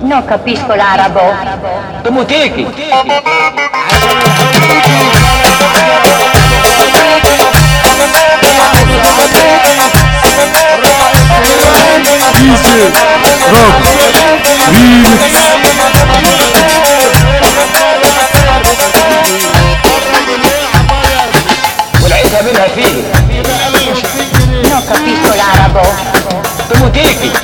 Non capisco l'arabo. Tu mutechi. Non capisco l'arabo. Tu.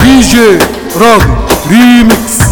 دي جي راجل ريمكس